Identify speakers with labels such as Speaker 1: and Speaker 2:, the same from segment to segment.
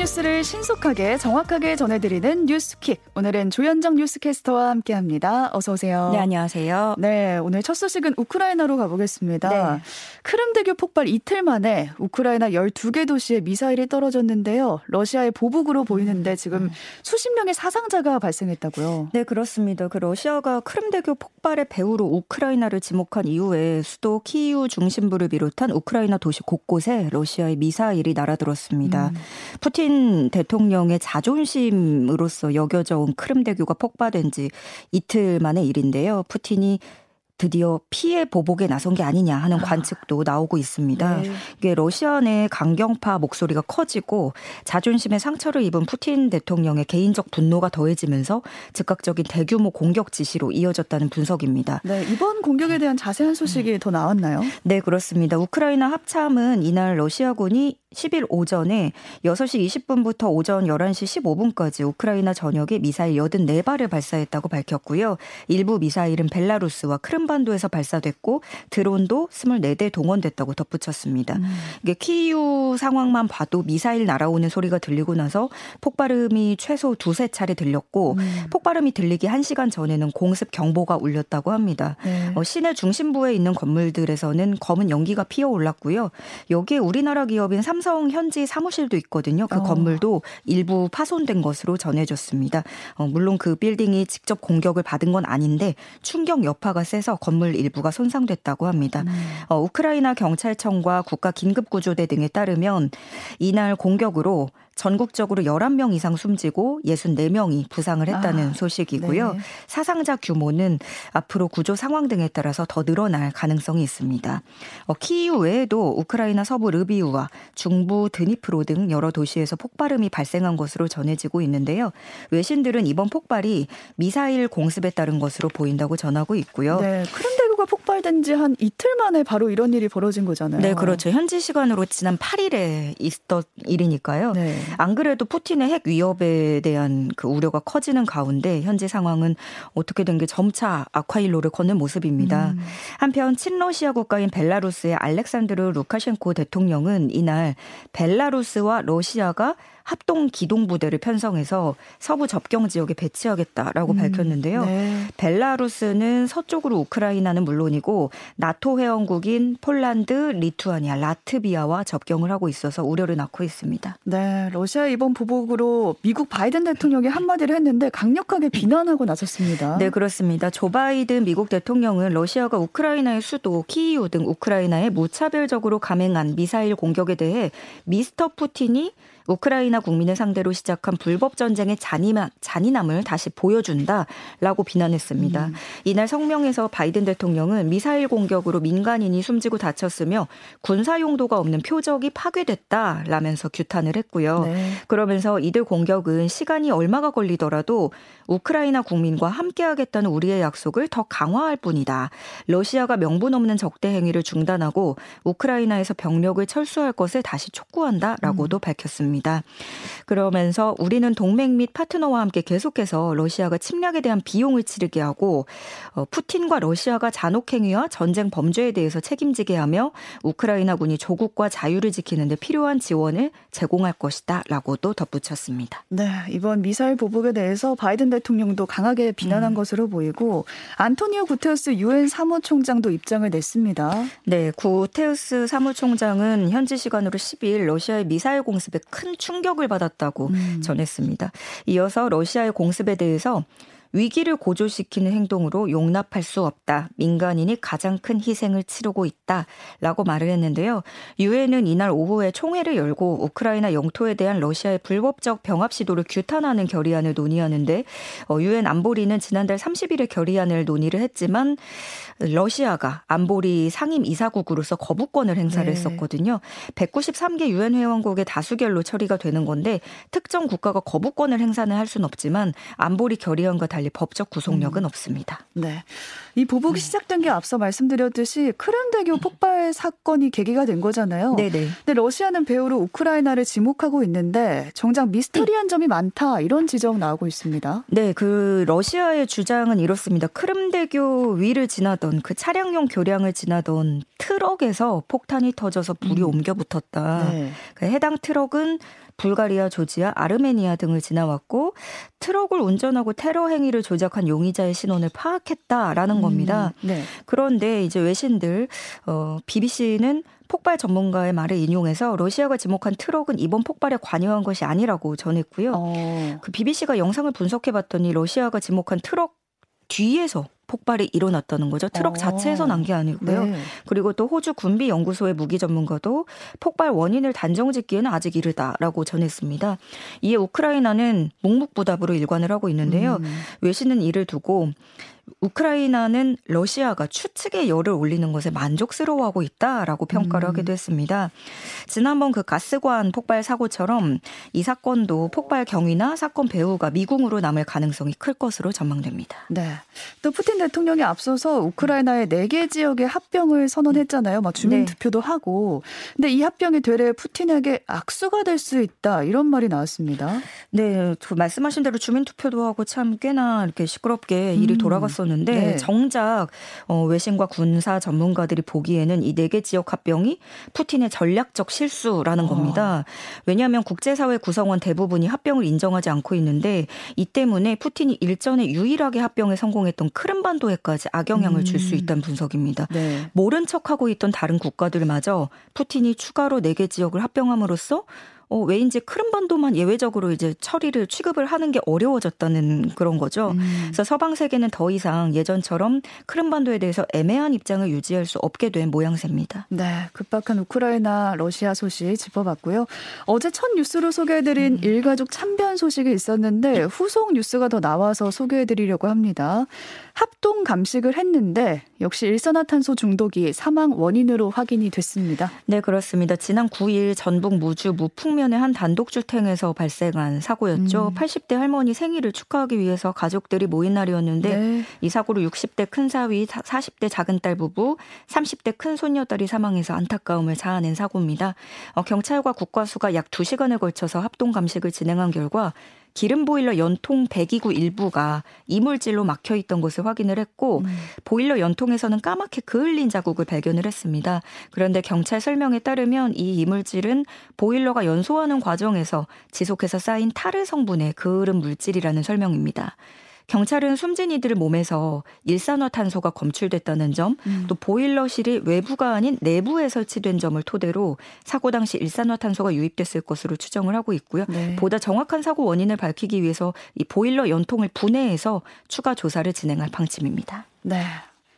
Speaker 1: 뉴스를 신속하게 정확하게 전해드리는 뉴스킥. 오늘은 조현정 뉴스캐스터와 함께합니다. 어서 오세요.
Speaker 2: 네, 안녕하세요.
Speaker 1: 네, 오늘 첫 소식은 우크라이나로 가보겠습니다. 네. 크림대교 폭발 이틀 만에 우크라이나 12개 도시에 미사일이 떨어졌는데요. 러시아의 보복으로 보이는데 지금 음. 수십 명의 사상자가 발생했다고요.
Speaker 2: 네, 그렇습니다. 그 러시아가 크림대교 폭발의 배후로 우크라이나를 지목한 이후에 수도 키이우 중심부를 비롯한 우크라이나 도시 곳곳에 러시아의 미사일이 날아들었습니다. 음. 푸틴 대통령의 자존심으로서 여겨져 온 크림대교가 폭파된 지 이틀 만의 일인데요. 푸틴이 드디어 피해 보복에 나선 게 아니냐 하는 아. 관측도 나오고 있습니다. 네. 이게 러시아 내 강경파 목소리가 커지고 자존심에 상처를 입은 푸틴 대통령의 개인적 분노가 더해지면서 즉각적인 대규모 공격 지시로 이어졌다는 분석입니다.
Speaker 1: 네, 이번 공격에 대한 자세한 소식이 더 나왔나요?
Speaker 2: 네, 그렇습니다. 우크라이나 합참은 이날 러시아군이 10일 오전에 6시 20분부터 오전 11시 15분까지 우크라이나 전역에 미사일 84발을 발사했다고 밝혔고요. 일부 미사일은 벨라루스와 크림반도에서 발사됐고 드론도 24대 동원됐다고 덧붙였습니다. 음. 이게 키이우 상황만 봐도 미사일 날아오는 소리가 들리고 나서 폭발음이 최소 두세 차례 들렸고 음. 폭발음이 들리기 1시간 전에는 공습 경보가 울렸다고 합니다. 네. 어, 시내 중심부에 있는 건물들에서는 검은 연기가 피어 올랐고요. 여기에 우리나라 기업인 삼 삼성 현지 사무실도 있거든요. 그 어. 건물도 일부 파손된 것으로 전해졌습니다. 어, 물론 그 빌딩이 직접 공격을 받은 건 아닌데 충격 여파가 세서 건물 일부가 손상됐다고 합니다. 음. 어, 우크라이나 경찰청과 국가 긴급구조대 등에 따르면 이날 공격으로 전국적으로 11명 이상 숨지고 64명이 부상을 했다는 아, 소식이고요. 네. 사상자 규모는 앞으로 구조 상황 등에 따라서 더 늘어날 가능성이 있습니다. 어, 키이우 외에도 우크라이나 서부 르비우와 중부 드니프로 등 여러 도시에서 폭발음이 발생한 것으로 전해지고 있는데요. 외신들은 이번 폭발이 미사일 공습에 따른 것으로 보인다고 전하고 있고요.
Speaker 1: 네, 크림대 폭발된 지 한 이틀 만에 바로 이런 일이 벌어진 거잖아요.
Speaker 2: 네, 그렇죠. 현지 시간으로 지난 8일에 있었던 일이니까요. 네. 안 그래도 푸틴의 핵 위협에 대한 그 우려가 커지는 가운데 현재 상황은 어떻게 된 게 점차 악화일로를 걷는 모습입니다. 음. 한편 친러시아 국가인 벨라루스의 알렉산드르 루카셴코 대통령은 이날 벨라루스와 러시아가 합동 기동 부대를 편성해서 서부 접경 지역에 배치하겠다라고 음, 밝혔는데요. 네. 벨라루스는 서쪽으로 우크라이나는 물론이고 나토 회원국인 폴란드, 리투아니아, 라트비아와 접경을 하고 있어서 우려를 낳고 있습니다.
Speaker 1: 네, 러시아 이번 보복으로 미국 바이든 대통령이 한마디를 했는데 강력하게 비난하고 나섰습니다.
Speaker 2: 네, 그렇습니다. 조 바이든 미국 대통령은 러시아가 우크라이나의 수도 키이우 등 우크라이나에 무차별적으로 감행한 미사일 공격에 대해 미스터 푸틴이 우크라이나 국민을 상대로 시작한 불법 전쟁의 잔인함, 잔인함을 다시 보여준다라고 비난했습니다. 음. 이날 성명에서 바이든 대통령은 미사일 공격으로 민간인이 숨지고 다쳤으며 군사 용도가 없는 표적이 파괴됐다라면서 규탄을 했고요. 네. 그러면서 이들 공격은 시간이 얼마가 걸리더라도 우크라이나 국민과 함께하겠다는 우리의 약속을 더 강화할 뿐이다. 러시아가 명분 없는 적대 행위를 중단하고 우크라이나에서 병력을 철수할 것을 다시 촉구한다라고도 음. 밝혔습니다. 그러면서 우리는 동맹 및 파트너와 함께 계속해서 러시아가 침략에 대한 비용을 치르게 하고 어, 푸틴과 러시아가 잔혹행위와 전쟁 범죄에 대해서 책임지게 하며 우크라이나군이 조국과 자유를 지키는 데 필요한 지원을 제공할 것이다라고도 덧붙였습니다.
Speaker 1: 네, 이번 미사일 보복에 대해서 바이든 대통령도 강하게 비난한 음. 것으로 보이고 안토니오 구테우스 유엔 사무총장도 입장을 냈습니다.
Speaker 2: 네, 구테우스 사무총장은 현지 시간으로 10일 러시아의 미사일 공습에 큰큰 충격을 받았다고 음. 전했습니다. 이어서 러시아의 공습에 대해서 위기를 고조시키는 행동으로 용납할 수 없다. 민간인이 가장 큰 희생을 치르고 있다. 라고 말을 했는데요. 유엔은 이날 오후에 총회를 열고 우크라이나 영토에 대한 러시아의 불법적 병합 시도를 규탄하는 결의안을 논의하는데 어, 유엔 안보리는 지난달 30일에 결의안을 논의를 했지만 러시아가 안보리 상임 이사국으로서 거부권을 행사를 네. 했었거든요. 193개 유엔 회원국의 다수결로 처리가 되는 건데 특정 국가가 거부권을 행사는 할 수는 없지만 안보리 결의안과 달리 법적 구속력은 음. 없습니다.
Speaker 1: 네. 이 보복이 네. 시작된 게 앞서 말씀드렸듯이 크림대교 폭발 사건이 계기가 된 거잖아요. 네네. 네. 근데 러시아는 배후로 우크라이나를 지목하고 있는데 정작 미스터리한 점이 많다 이런 지적 나오고 있습니다.
Speaker 2: 네, 그 러시아의 주장은 이렇습니다. 크림대교 위를 지나던 그 차량용 교량을 지나던 트럭에서 폭탄이 터져서 불이 음. 옮겨 붙었다. 네. 그 해당 트럭은 불가리아, 조지아, 아르메니아 등을 지나왔고 트럭을 운전하고 테러 행위를 조작한 용의자의 신원을 파악했다라는 음, 겁니다. 네. 그런데 이제 외신들 어 BBC는 폭발 전문가의 말을 인용해서 러시아가 지목한 트럭은 이번 폭발에 관여한 것이 아니라고 전했고요. 어. 그 BBC가 영상을 분석해 봤더니 러시아가 지목한 트럭 뒤에서 폭발이 일어났다는 거죠. 트럭 어. 자체에서 난 게 아니고요. 네. 그리고 또 호주 군비 연구소의 무기 전문가도 폭발 원인을 단정짓기에는 아직 이르다라고 전했습니다. 이에 우크라이나는 묵묵부답으로 일관을 하고 있는데요. 음. 외신은 이를 두고 우크라이나는 러시아가 추측의 열을 올리는 것에 만족스러워하고 있다라고 평가를 음. 하기도 했습니다. 지난번 그 가스관 폭발 사고처럼 이 사건도 폭발 경위나 사건 배후가 미궁으로 남을 가능성이 클 것으로 전망됩니다.
Speaker 1: 네. 또 푸틴 대통령이 앞서서 우크라이나의 4개 지역의 합병을 선언했잖아요. 막 주민 네. 투표도 하고. 근데 이 합병이 되레 푸틴에게 악수가 될 수 있다. 이런 말이 나왔습니다.
Speaker 2: 네. 그 말씀하신 대로 주민 투표도 하고 참 꽤나 이렇게 시끄럽게 일이 음. 돌아갔었 는데 있었는데 네. 정작 어, 외신과 군사 전문가들이 보기에는 이 네 개 지역 합병이 푸틴의 전략적 실수라는 어. 겁니다. 왜냐하면 국제사회 구성원 대부분이 합병을 인정하지 않고 있는데 이 때문에 푸틴이 일전에 유일하게 합병에 성공했던 크림반도에까지 악영향을 음. 줄수 있다는 분석입니다. 네. 모른 척하고 있던 다른 국가들마저 푸틴이 추가로 네 개 지역을 합병함으로써 어, 왜인지 크림반도만 예외적으로 이제 처리를 취급을 하는 게 어려워졌다는 그런 거죠. 음. 그래서 서방 세계는 더 이상 예전처럼 크림반도에 대해서 애매한 입장을 유지할 수 없게 된 모양새입니다.
Speaker 1: 네, 급박한 우크라이나 러시아 소식 짚어봤고요. 어제 첫 뉴스로 소개해드린 음. 일가족 참변 소식이 있었는데 후속 뉴스가 더 나와서 소개해드리려고 합니다. 합동 감식을 했는데 역시 일산화탄소 중독이 사망 원인으로 확인이 됐습니다.
Speaker 2: 네, 그렇습니다. 지난 9일 전북 무주 무풍면의 한 단독주택에서 발생한 사고였죠. 음. 80대 할머니 생일을 축하하기 위해서 가족들이 모인 날이었는데 네. 이 사고로 60대 큰 사위, 40대 작은 딸 부부, 30대 큰 손녀딸이 사망해서 안타까움을 자아낸 사고입니다. 어, 경찰과 국과수가 약 2시간에 걸쳐서 합동 감식을 진행한 결과 기름 보일러 연통 배기구 일부가 이물질로 막혀 있던 것을 확인을 했고 음. 보일러 연통에서는 까맣게 그을린 자국을 발견을 했습니다. 그런데 경찰 설명에 따르면 이 이물질은 보일러가 연소하는 과정에서 지속해서 쌓인 타르 성분의 그을은 물질이라는 설명입니다. 경찰은 숨진 이들의 몸에서 일산화탄소가 검출됐다는 점, 음. 또 보일러실이 외부가 아닌 내부에 설치된 점을 토대로 사고 당시 일산화탄소가 유입됐을 것으로 추정을 하고 있고요. 네. 보다 정확한 사고 원인을 밝히기 위해서 이 보일러 연통을 분해해서 추가 조사를 진행할 방침입니다.
Speaker 1: 네.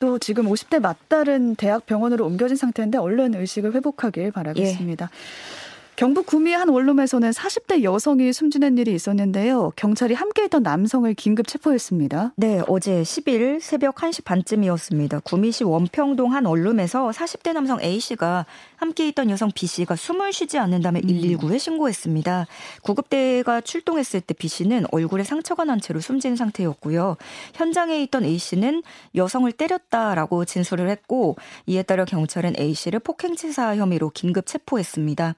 Speaker 1: 또 지금 50대 맞다른 대학 병원으로 옮겨진 상태인데 얼른 의식을 회복하길 바라겠습니다. 예. 경북 구미의 한 원룸에서는 40대 여성이 숨지는 일이 있었는데요. 경찰이 함께했던 남성을 긴급 체포했습니다.
Speaker 2: 네, 어제 10일 새벽 1시 반쯤이었습니다. 구미시 원평동 한 원룸에서 40대 남성 A씨가 함께 있던 여성 B씨가 숨을 쉬지 않는다며 119에 음. 신고했습니다. 구급대가 출동했을 때 B씨는 얼굴에 상처가 난 채로 숨진 상태였고요. 현장에 있던 A씨는 여성을 때렸다라고 진술을 했고 이에 따라 경찰은 A씨를 폭행치사 혐의로 긴급 체포했습니다.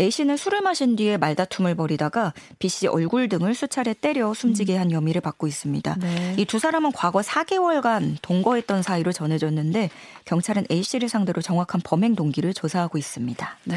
Speaker 2: A씨는 술을 마신 뒤에 말다툼을 벌이다가 B씨 얼굴 등을 수차례 때려 숨지게 한 혐의를 받고 있습니다. 네. 이두 사람은 과거 4개월간 동거했던 사이로 전해졌는데 경찰은 A씨를 상대로 정확한 범행 동기를 조사하고 있습니다.
Speaker 1: 네.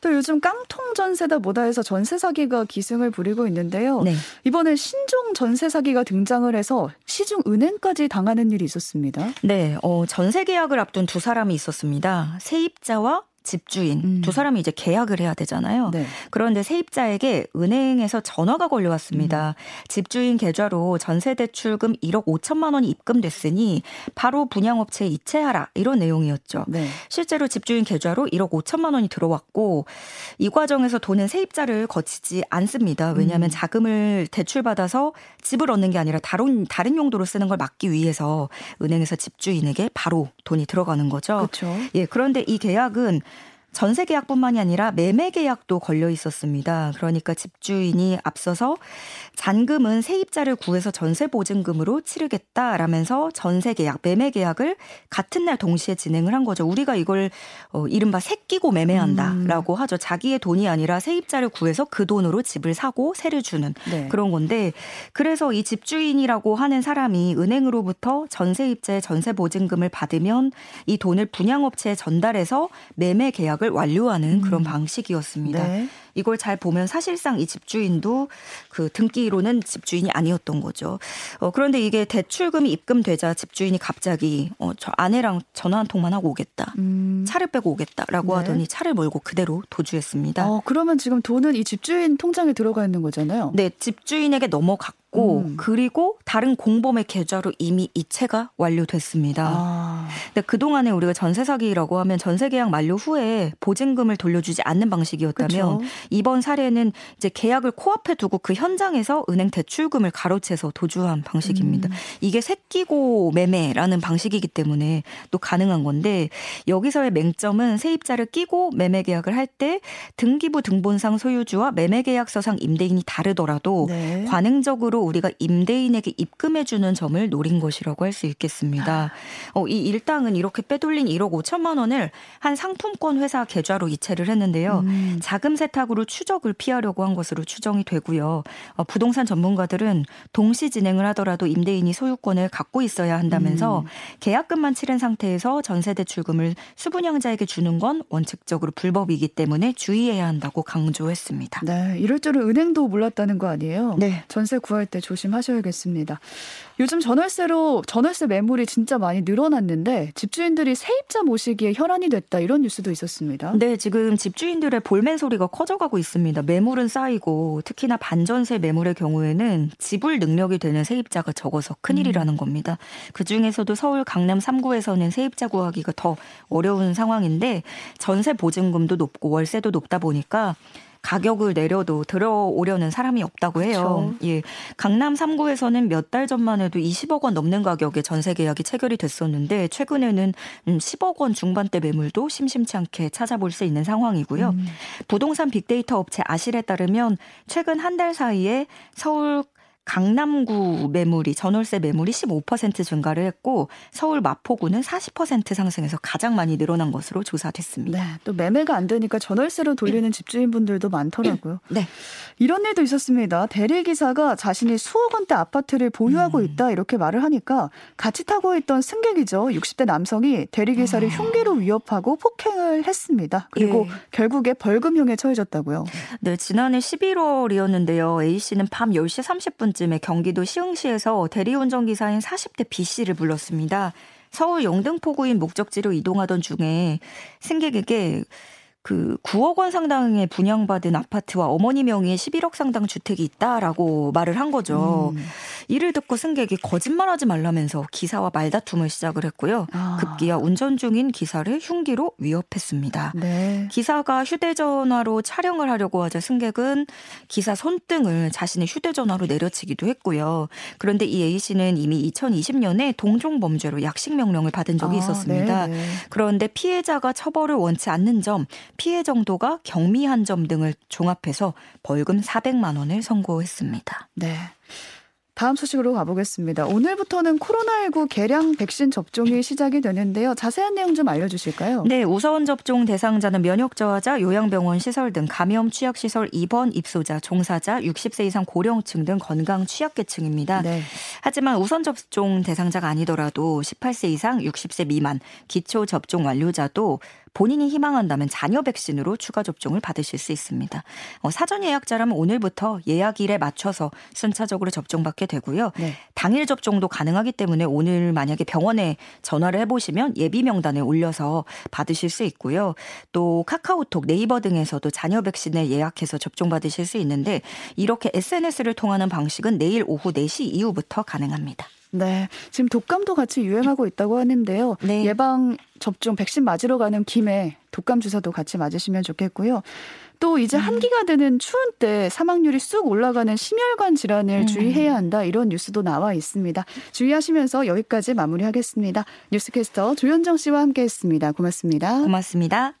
Speaker 1: 또 요즘 깡통 전세다 뭐다 해서 전세 사기가 기승을 부리고 있는데요. 네. 이번에 신종 전세 사기가 등장을 해서 시중 은행까지 당하는 일이 있었습니다.
Speaker 2: 네, 어, 전세 계약을 앞둔 두 사람이 있었습니다. 세입자와 집주인 음. 두 사람이 이제 계약을 해야 되잖아요. 네. 그런데 세입자에게 은행에서 전화가 걸려왔습니다. 음. 집주인 계좌로 전세 대출금 1억 5천만 원이 입금됐으니 바로 분양업체에 이체하라 이런 내용이었죠. 네. 실제로 집주인 계좌로 1억 5천만 원이 들어왔고 이 과정에서 돈은 세입자를 거치지 않습니다. 왜냐하면 음. 자금을 대출받아서 집을 얻는 게 아니라 다른 다른 용도로 쓰는 걸 막기 위해서 은행에서 집주인에게 바로 돈이 들어가는 거죠. 그렇죠. 예, 그런데 이 계약은 전세 계약뿐만이 아니라 매매 계약도 걸려 있었습니다. 그러니까 집주인이 앞서서 잔금은 세입자를 구해서 전세 보증금으로 치르겠다라면서 전세 계약, 매매 계약을 같은 날 동시에 진행을 한 거죠. 우리가 이걸 어 이른바 새끼고 매매한다라고 음. 하죠. 자기의 돈이 아니라 세입자를 구해서 그 돈으로 집을 사고 세를 주는 네. 그런 건데 그래서 이 집주인이라고 하는 사람이 은행으로부터 전세입자의 전세 보증금을 받으면 이 돈을 분양업체에 전달해서 매매 계약 계약을 완료하는 그런 음. 방식이었습니다. 네. 이걸 잘 보면 사실상 이 집주인도 그 등기로는 집주인이 아니었던 거죠. 어, 그런데 이게 대출금이 입금되자 집주인이 갑자기 어, 저 아내랑 전화 한 통만 하고 오겠다. 음. 차를 빼고 오겠다라고 네. 하더니 차를 몰고 그대로 도주했습니다.
Speaker 1: 어, 그러면 지금 돈은 이 집주인 통장에 들어가 있는 거잖아요.
Speaker 2: 네, 집주인에게 넘어갔고 음. 그리고 다른 공범의 계좌로 이미 이체가 완료됐습니다. 아. 근데 그동안에 우리가 전세 사기라고 하면 전세 계약 만료 후에 보증금을 돌려주지 않는 방식이었다면 그쵸? 이번 사례는 이제 계약을 코앞에 두고 그 현장에서 은행 대출금을 가로채서 도주한 방식입니다. 음. 이게 새끼고 매매라는 방식이기 때문에 또 가능한 건데 여기서의 맹점은 세입자를 끼고 매매 계약을 할 때 등기부 등본상 소유주와 매매 계약서상 임대인이 다르더라도 네. 관행적으로 우리가 임대인에게 입금해 주는 점을 노린 것이라고 할 수 있겠습니다. 어, 이 일당은 이렇게 빼돌린 1억 5천만 원을 한 상품권 회사 계좌로 이체를 했는데요. 음. 자금 세탁 으로 추적을 피하려고 한 것으로 추정이 되고요. 어, 부동산 전문가들은 동시 진행을 하더라도 임대인이 소유권을 갖고 있어야 한다면서 음. 계약금만 치른 상태에서 전세 대출금을 수분양자에게 주는 건 원칙적으로 불법이기 때문에 주의해야 한다고 강조했습니다.
Speaker 1: 네, 이럴 줄은 은행도 몰랐다는 거 아니에요? 네. 전세 구할 때 조심하셔야겠습니다. 요즘 전월세로 전월세 매물이 진짜 많이 늘어났는데 집주인들이 세입자 모시기에 혈안이 됐다 이런 뉴스도 있었습니다.
Speaker 2: 네, 지금 집주인들의 볼멘 소리가 커져가고 있습니다. 매물은 쌓이고 특히나 반전세 매물의 경우에는 지불 능력이 되는 세입자가 적어서 큰일이라는 음. 겁니다. 그 중에서도 서울 강남 3구에서는 세입자 구하기가 더 어려운 상황인데 전세 보증금도 높고 월세도 높다 보니까 가격을 내려도 들어오려는 사람이 없다고 해요. 그렇죠. 예. 강남 3구에서는 몇 달 전만 해도 20억 원 넘는 가격에 전세 계약이 체결이 됐었는데 최근에는 10억 음, 원 중반대 매물도 심심치 않게 찾아볼 수 있는 상황이고요. 음. 부동산 빅데이터 업체 아실에 따르면 최근 한 달 사이에 서울 강남구 매물이 전월세 매물이 15% 증가를 했고 서울 마포구는 40% 상승해서 가장 많이 늘어난 것으로 조사됐습니다.
Speaker 1: 네, 또 매매가 안 되니까 전월세로 돌리는 집주인분들도 많더라고요. 네. 이런 일도 있었습니다. 대리 기사가 자신이 수억 원대 아파트를 보유하고 음. 있다 이렇게 말을 하니까 같이 타고 있던 승객이죠. 60대 남성이 대리 기사를 아. 흉기로 위협하고 폭행을 했습니다. 그리고 예. 결국에 벌금형에 처해졌다고요.
Speaker 2: 네, 지난해 11월이었는데요. A 씨는 밤 10시 30분 쯤에 경기도 시흥시에서 대리운전 기사인 40대 B 씨를 불렀습니다. 서울 영등포구인 목적지로 이동하던 중에 승객에게 그 9억 원 상당의 분양받은 아파트와 어머니 명의의 11억 상당 주택이 있다라고 말을 한 거죠. 음. 이를 듣고 승객이 거짓말하지 말라면서 기사와 말다툼을 시작을 했고요. 아. 급기야 운전 중인 기사를 흉기로 위협했습니다. 네. 기사가 휴대전화로 촬영을 하려고 하자 승객은 기사 손등을 자신의 휴대전화로 내려치기도 했고요. 그런데 이 A 씨는 이미 2020년에 동종 범죄로 약식 명령을 받은 적이 아, 있었습니다. 네, 네. 그런데 피해자가 처벌을 원치 않는 점 피해 정도가 경미한 점 등을 종합해서 벌금 400만 원을 선고했습니다.
Speaker 1: 네. 다음 소식으로 가보겠습니다. 오늘부터는 코로나19 개량 백신 접종이 시작이 되는데요. 자세한 내용 좀 알려주실까요?
Speaker 2: 네, 우선 접종 대상자는 면역 저하자, 요양병원 시설 등 감염 취약시설 입원 입소자, 종사자, 60세 이상 고령층 등 건강 취약계층입니다. 네. 하지만 우선 접종 대상자가 아니더라도 18세 이상 60세 미만 기초 접종 완료자도 본인이 희망한다면 자녀 백신으로 추가 접종을 받으실 수 있습니다. 어, 사전 예약자라면 오늘부터 예약일에 맞춰서 순차적으로 접종받게 되고요. 네. 당일 접종도 가능하기 때문에 오늘 만약에 병원에 전화를 해보시면 예비 명단에 올려서 받으실 수 있고요. 또 카카오톡, 네이버 등에서도 자녀 백신을 예약해서 접종받으실 수 있는데 이렇게 SNS를 통하는 방식은 내일 오후 4시 이후부터 가능합니다.
Speaker 1: 네. 지금 독감도 같이 유행하고 있다고 하는데요. 네. 예방 접종 백신 맞으러 가는 김에 독감 주사도 같이 맞으시면 좋겠고요. 또 이제 음. 한기가 되는 추운 때 사망률이 쑥 올라가는 심혈관 질환을 음. 주의해야 한다 이런 뉴스도 나와 있습니다. 주의하시면서 여기까지 마무리하겠습니다. 뉴스캐스터 조현정 씨와 함께했습니다. 고맙습니다.
Speaker 2: 고맙습니다.